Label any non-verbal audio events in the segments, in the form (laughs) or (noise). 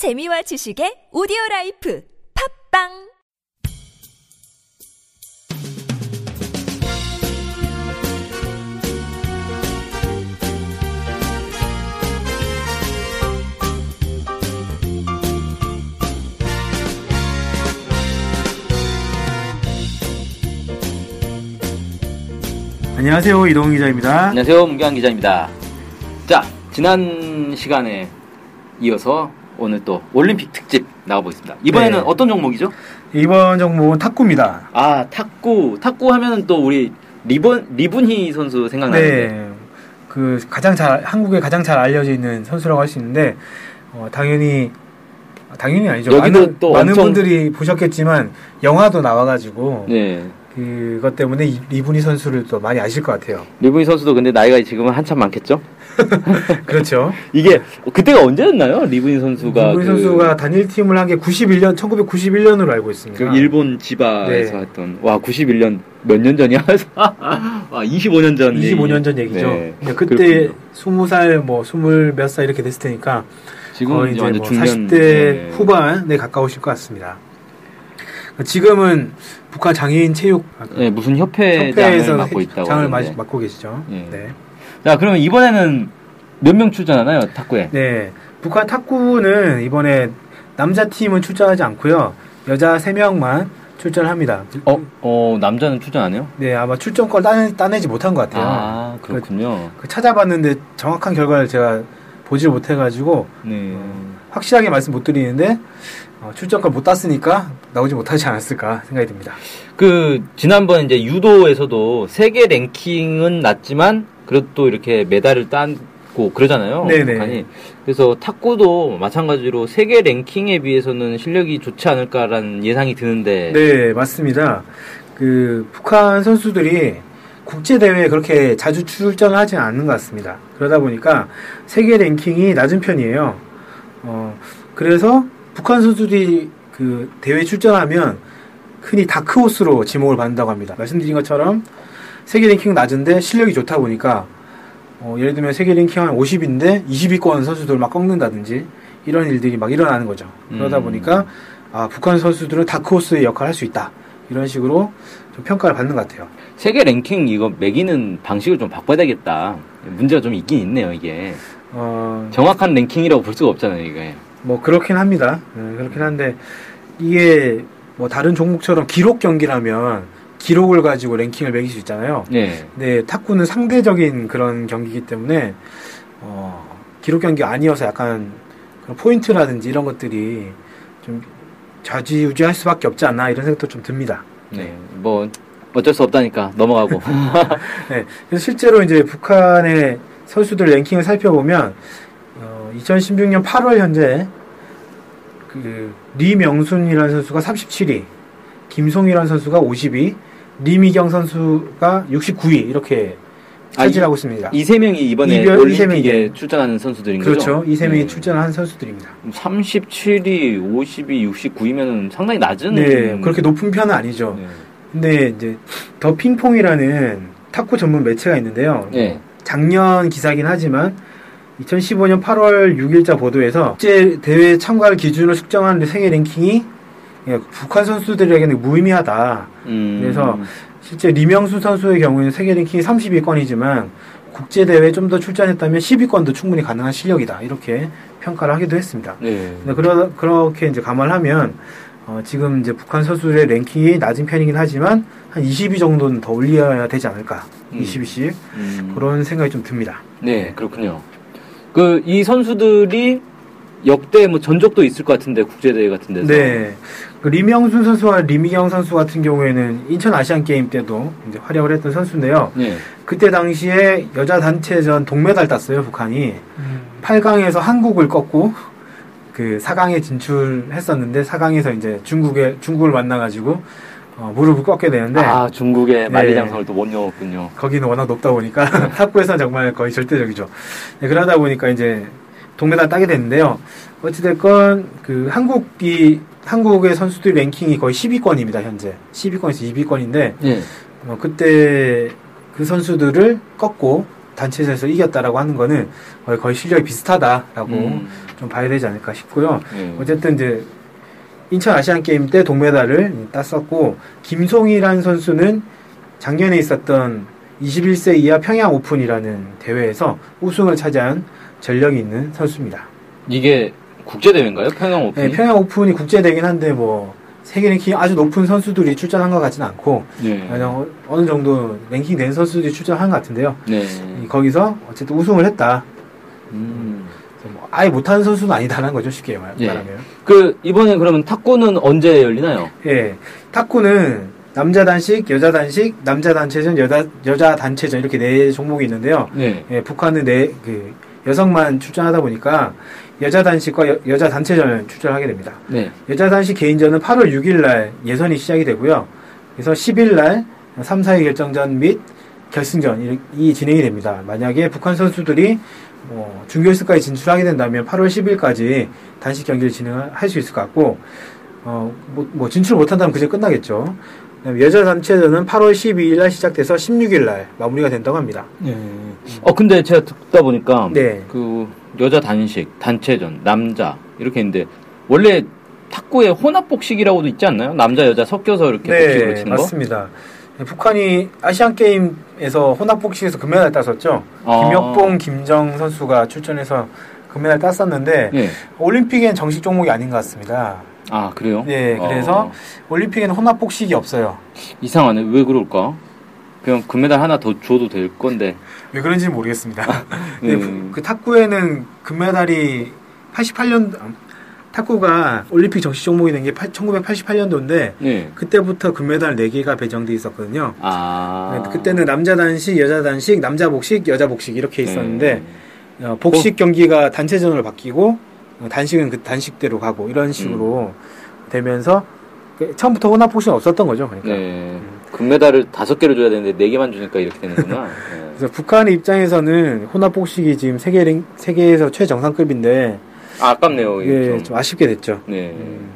재미와 지식의 오디오 라이프 팝빵 안녕하세요 이동훈 기자입니다. 안녕하세요. 문경환 기자입니다. 자, 지난 시간에 이어서 오늘 또 올림픽 특집 나와보겠습니다. 이번에는 네. 어떤 종목이죠? 이번 종목은 탁구입니다. 아, 탁구. 탁구 하면은 또 우리 리본, 리분희 선수 생각나는데. 네, 그 가장 잘 한국에 가장 잘 알려져 있는 선수라고 할 수 있는데 어, 당연히 당연히 아니죠. 많은, 또 많은 엄청- 분들이 보셨겠지만 영화도 나와가지고 네. 그것 때문에 이- 이분희 선수를 또 많이 아실 것 같아요. 리분희 선수도 근데 나이가 지금은 한참 많겠죠? (laughs) 그렇죠. 이게 그때가 언제였나요? 리분희 선수가 이분희 그, 선수가 단일 팀을 한 게 91년 1991년으로 알고 있습니다. 그 일본 지바에서 네. 했던 와 91년 몇 년 전이야? (laughs) 와 25년 전 25년 전 얘기죠. 네. 그때 그렇군요. 20살 뭐 20 몇 살 이렇게 됐을 테니까 지금 이제 뭐 중년 40대 네. 후반에 가까우실 것 같습니다. 지금은 북한 장애인 체육 네, 무슨 협회장을 협회에서 맡고 있다고 장을 하는데. 맡고 계시죠. 예. 네. 자, 그러면 이번에는 몇 명 출전하나요, 탁구에? 네. 북한 탁구는 이번에 남자 팀은 출전하지 않고요. 여자 3명만 출전합니다. 어, 어, 남자는 출전 안 해요? 네, 아마 출전권 따내, 따내지 못한 것 같아요. 아, 그렇군요. 그 찾아봤는데 정확한 결과를 제가 보질 못해가지고 네. 확실하게 말씀 못 드리는데 어, 출전권 못 땄으니까 나오지 못하지 않았을까 생각이 듭니다. 그, 지난번 이제 유도에서도 세계 랭킹은 낮지만, 그래도 또 이렇게 메달을 따고 그러잖아요. 북한이. 그래서 탁구도 마찬가지로 세계 랭킹에 비해서는 실력이 좋지 않을까라는 예상이 드는데. 네, 맞습니다. 그 북한 선수들이 국제 대회에 그렇게 자주 출전하지 않는 것 같습니다. 그러다 보니까 세계 랭킹이 낮은 편이에요. 어, 그래서 북한 선수들이 그 대회 출전하면 흔히 다크호스로 지목을 받는다고 합니다. 말씀드린 것처럼 세계 랭킹 낮은데 실력이 좋다 보니까 어, 예를 들면 세계 랭킹 한 50인데 20위권 선수들 막 꺾는다든지 이런 일들이 막 일어나는 거죠. 그러다 음. 보니까 아, 북한 선수들은 다크호스의 역할을 할 수 있다. 이런 식으로 좀 평가를 받는 것 같아요. 세계 랭킹 이거 매기는 방식을 좀 바꿔야 되겠다. 문제가 좀 있긴 있네요, 이게. 어, 정확한 랭킹이라고 볼 수가 없잖아요, 이게. 뭐 그렇긴 합니다. 네, 그렇긴 한데 이게 뭐 다른 종목처럼 기록 경기라면 기록을 가지고 랭킹을 매길 수 있잖아요. 네. 근데 탁구는 상대적인 그런 경기이기 때문에 어, 기록 경기 아니어서 약간 그런 포인트라든지 이런 것들이 좀 좌지우지할 수밖에 없지 않나 이런 생각도 좀 듭니다. 네. 뭐, 어쩔 수 없다니까 넘어가고. (laughs) 네, 그래서 실제로 이제 북한의 선수들 랭킹을 살펴보면 어, 2016년 8월 현재 그 리명순이라는 선수가 37위, 김송이라는 선수가 50위, 리미경 선수가 69위 이렇게 아, 차지하고 있습니다. 이 세 명이 이번에 이별- 이 올림픽에 출전하는 선수들인 그렇죠. 거죠? 이 세 명이 네. 출전한 선수들입니다. 37위, 50위, 69위면 상당히 낮은. 네, 그렇게 높은 편은 아니죠. 네. 근데 이제 더 핑퐁이라는 탁구 전문 매체가 있는데요. 네. 작년 기사긴 하지만 2015년 8월 6일자 보도에서 국제 대회 참가를 기준으로 측정하는 세계 랭킹이 예, 북한 선수들에게는 무의미하다. 음. 그래서 실제 리명수 선수의 경우에는 세계 랭킹이 30위권이지만 국제 대회에 좀더 출전했다면 10위권도 충분히 가능한 실력이다. 이렇게 평가를 하기도 했습니다. 네. 그러, 그렇게 이제 감안하면 어, 지금 이제 북한 선수들의 랭킹이 낮은 편이긴 하지만 한 20위 정도는 더 올려야 되지 않을까. 음. 20위씩 음. 그런 생각이 좀 듭니다. 네, 그렇군요. 그, 이 선수들이 역대 뭐 전적도 있을 것 같은데, 국제대회 같은 데서. 네. 그 리명순 선수와 리미경 선수 같은 경우에는 인천 아시안 게임 때도 이제 활약을 했던 선수인데요. 네. 그때 당시에 여자 단체전 동메달 땄어요, 북한이. 8강에서 한국을 꺾고 그 4강에 진출했었는데 4강에서 이제 중국에 중국을 만나 가지고 어, 무릎을 꺾게 되는데 아, 중국의 네. 만리장성을 또못 넣었군요. 거기는 워낙 높다 보니까 (laughs) 탁구에서는 정말 거의 절대적이죠. 네, 그러다 보니까 이제 동메달 따게 됐는데요. 어찌됐건 그 한국이 한국의 선수들 랭킹이 거의 10위권입니다 현재 10위권에서 2위권인데 네. 어, 그때 그 선수들을 꺾고 단체전에서 이겼다라고 하는 거는 거의, 거의 실력이 비슷하다라고 음. 좀 봐야 되지 않을까 싶고요. 네. 어쨌든 이제 인천 아시안 게임 때 동메달을 땄었고 김송이라는 선수는 작년에 있었던 21세 이하 평양 오픈이라는 대회에서 우승을 차지한 전력이 있는 선수입니다. 이게 국제 대회인가요? 평양 오픈? 네, 평양 오픈이 국제 대회긴 한데 뭐 세계 랭킹 아주 높은 선수들이 출전한 것 같지는 않고 네. 그냥 어- 어느 정도 랭킹 된 선수들이 출전한 것 같은데요. 네. 이- 거기서 어쨌든 우승을 했다. 음. 그래서 뭐 아예 못하는 선수는 아니다라는 거죠 쉽게 말- 예. 말하면. 그 이번에 그러면 탁구는 언제 열리나요? 예, 탁구는 남자 단식, 여자 단식, 남자 단체전, 여자 여자 단체전 이렇게 네 종목이 있는데요. 네. 예, 북한은 네그 여성만 출전하다 보니까 여자 단식과 여, 여자 단체전을 출전하게 됩니다. 네. 여자 단식 개인전은 8월 6일 날 예선이 시작이 되고요. 그래서 10일 날 3, 4위 결정전 및 결승전이 이 진행이 됩니다. 만약에 북한 선수들이 뭐 준결승까지 진출하게 된다면 8월 10일까지 단식 경기를 진행할 수 있을 것 같고 어, 뭐, 뭐 진출 못한다면 그제 끝나겠죠. 여자 단체전은 8월 12일 날 시작돼서 16일 날 마무리가 된다고 합니다. 어 근데 제가 듣다 보니까 네. 그 여자 단식, 단체전, 남자 이렇게 있는데 원래 탁구에 혼합 복식이라고도 있지 않나요? 남자 여자 섞여서 이렇게 복식으로 치는 거? 네, 맞습니다. 네, 북한이 아시안 게임에서 혼합 복식에서 금메달 땄었죠. 아. 김혁봉, 김정 선수가 출전해서 금메달 땄었는데 예. 올림픽엔 정식 종목이 아닌 것 같습니다. 아 그래요? 네, 그래서 어, 올림픽에는 혼합 복식이 없어요. 이상하네. 왜 그럴까? 그냥 금메달 하나 더 줘도 될 건데. 왜 그런지 는 모르겠습니다. (laughs) 근데 음. 그 탁구에는 금메달이 88년 탁구가 올림픽 정식 종목이 된 게 1988년도인데 네. 그때부터 금메달 4개가 배정돼 있었거든요. 아. 네, 그때는 남자 단식, 여자 단식, 남자 복식, 여자 복식 이렇게 있었는데 네. 어, 복식 경기가 단체전으로 바뀌고 어, 단식은 그 단식대로 가고 이런 식으로 되면서 그 처음부터 혼합 복식은 없었던 거죠. 그러니까. 네. 금메달을 다섯 개를 줘야 되는데 네 개만 주니까 이렇게 되는구나. (laughs) 네. 그래서 북한의 입장에서는 혼합 복식이 지금 세계 랭- 세계에서 최정상급인데 아, 아깝네요. 이게 좀. 좀 아쉽게 됐죠. 네. 음.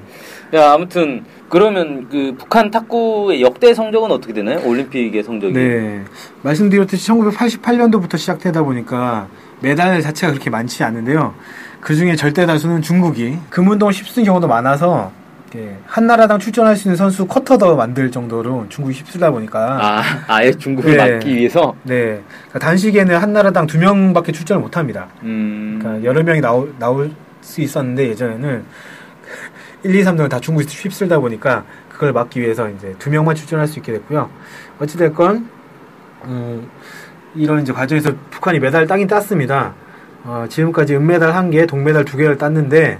야, 아무튼 그러면 그 북한 탁구의 역대 성적은 어떻게 되나요? 올림픽의 성적이. 네. 말씀드렸듯이 1988년도부터 시작되다 보니까 메달 자체가 그렇게 많지 않은데요. 그 중에 절대 다수는 중국이 금운동 10승 경우도 많아서 이렇게 한나라당 출전할 수 있는 선수 쿼터 더 만들 정도로 중국이 휩쓸다 보니까 아, 아예 중국을 네. 막기 위해서. 네. 그러니까 단식에는 한나라당 두 명밖에 출전을 못 합니다. 음. 그러니까 여러 명이 나올, 나올 수 있었는데 예전에는 1, 2, 3등을 다 중국이 휩쓸다 보니까 그걸 막기 위해서 이제 두 명만 출전할 수 있게 됐고요. 어찌됐건, 음, 이런 이제 과정에서 북한이 메달을 따긴 땄습니다. 어, 지금까지 은메달 한 개, 동메달 두 개를 땄는데,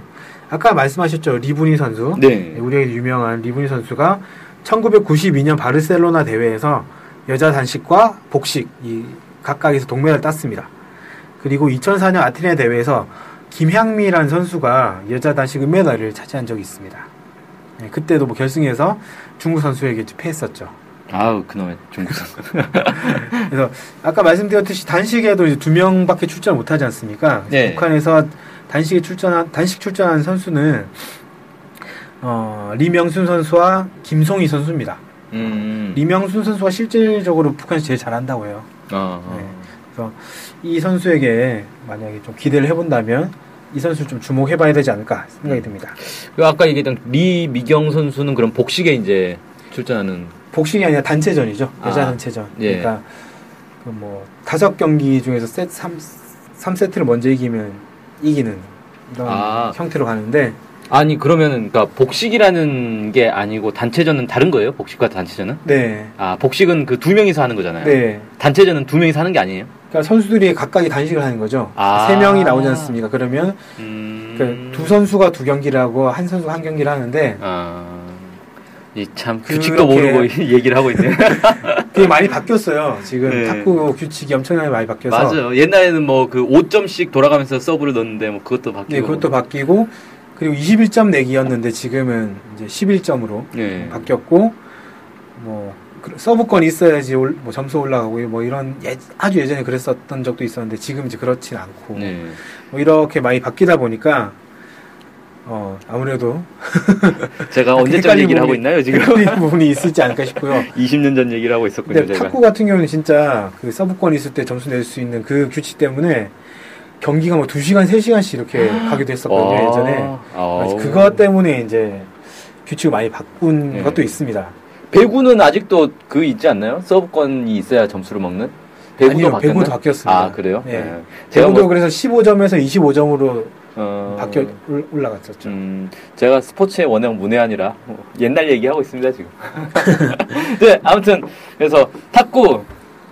아까 말씀하셨죠. 리브니 선수. 네. 우리에게 유명한 리브니 선수가 1992년 바르셀로나 대회에서 여자 단식과 복식 이 각각에서 동메달을 땄습니다. 그리고 2004년 아테네 대회에서 김향미라는 선수가 여자 단식 은메달을 차지한 적이 있습니다. 네, 그때도 뭐 결승에서 중국 선수에게 패했었죠. 아우, 그놈의 중국 선수. (laughs) 그래서 아까 말씀드렸듯이 단식에도 이제 두 명밖에 출전 못하지 않습니까? 네. 북한에서 단식에 출전한 단식 출전한 선수는 어, 리명순 선수와 김송희 선수입니다. 음. 리명순 선수가 실질적으로 북한에서 제일 잘한다고 해요. 아, 아. 네. 그래서 이 선수에게 만약에 좀 기대를 해본다면 이 선수 좀 주목해봐야 되지 않을까 생각이 듭니다. 그 아까 얘기했던 리미경 선수는 그럼 복식에 이제 출전하는 복싱이 아니라 단체전이죠. 여자 아, 단체전. 예. 그러니까 그 뭐 다섯 경기 중에서 세 3, 3세트를 먼저 이기면 이기는 이런 아. 형태로 가는데 아니 그러면은 그러니까 복식이라는 게 아니고 단체전은 다른 거예요? 복식과 단체전은? 네. 아 복식은 그 두 명이서 하는 거잖아요. 네. 단체전은 두 명이서 하는 게 아니에요? 그러니까 선수들이 각각이 단식을 하는 거죠. 아. 세 명이 나오지 않습니까? 그러면 음. 그두 선수가 두 경기를 하고 한 선수가 한 경기를 하는데 아. 이참 규칙도 모르고 (laughs) 얘기를 하고 있네. (laughs) 그게 많이 바뀌었어요. 지금 네. 탁구 규칙이 엄청나게 많이 바뀌어서 맞아요. 옛날에는 뭐 그 5점씩 돌아가면서 서브를 넣는데 뭐 그것도 바뀌고. 네, 그것도 바뀌고 그리고 21점 내기였는데 지금은 이제 11점으로 네. 바뀌었고 뭐 그- 서브권이 있어야지 올- 뭐 점수 올라가고 뭐 이런 예- 아주 예전에 그랬었던 적도 있었는데 지금 이제 그렇진 않고 네. 뭐 이렇게 많이 바뀌다 보니까 어 아무래도 제가 (laughs) 언제쯤 얘기를 하고 있나요, 지금? 부분이 있을지 않을까 싶고요. (laughs) 20년 전 얘기를 하고 있었군요, 근데 제가. 탁구 같은 경우는 진짜 그 서브권 있을 때 점수 낼 수 있는 그 규칙 때문에 경기가 뭐 2시간, 3시간씩 이렇게 (gasps) 가기도 했었거든요, 와. 예전에. 그것 때문에 이제 규칙을 많이 바꾼 네. 것도 있습니다. 배구는 아직도 그 있지 않나요? 서브권이 있어야 점수를 먹는? 배구도 아니요? 배구도 바뀌었습니다. 아, 그래요? 네. 네. 배구도 뭐, 그래서 15점에서 25점으로 어, 바뀌어 올- 올라갔었죠. 음, 제가 스포츠에 워낙 문외한이라 뭐 옛날 얘기하고 있습니다 지금. (laughs) 네, 아무튼 그래서 탁구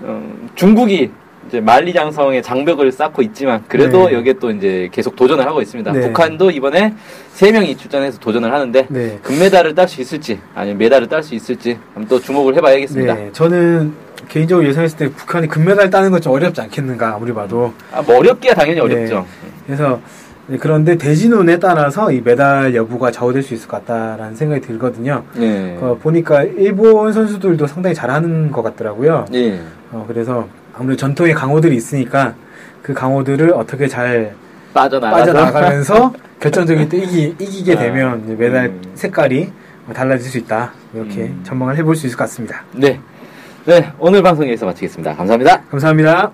어, 중국이 이제 만리장성의 장벽을 쌓고 있지만 그래도 네. 여기에 또 이제 계속 도전을 하고 있습니다. 네. 북한도 이번에 세 명이 출전해서 도전을 하는데 네. 금메달을 딸 수 있을지 아니면 메달을 딸 수 있을지 한번 또 주목을 해봐야겠습니다. 네, 저는 개인적으로 예상했을 때 북한이 금메달 따는 건 좀 어렵지 않겠는가 아무리 봐도. 아, 뭐 어렵기야 당연히 네. 어렵죠. 그래서 네, 그런데 대진운에 따라서 이 메달 여부가 좌우될 수 있을 것 같다라는 생각이 들거든요. 네. 어, 보니까 일본 선수들도 상당히 잘하는 것 같더라고요. 예. 어, 그래서 아무래도 전통의 강호들이 있으니까 그 강호들을 어떻게 잘 빠져나가면서 (laughs) 결정적인 때 이기, 이기게 아, 되면 메달 음. 색깔이 달라질 수 있다. 이렇게 음. 전망을 해볼 수 있을 것 같습니다. 네. 네, 오늘 방송 여기서 마치겠습니다. 감사합니다. 감사합니다.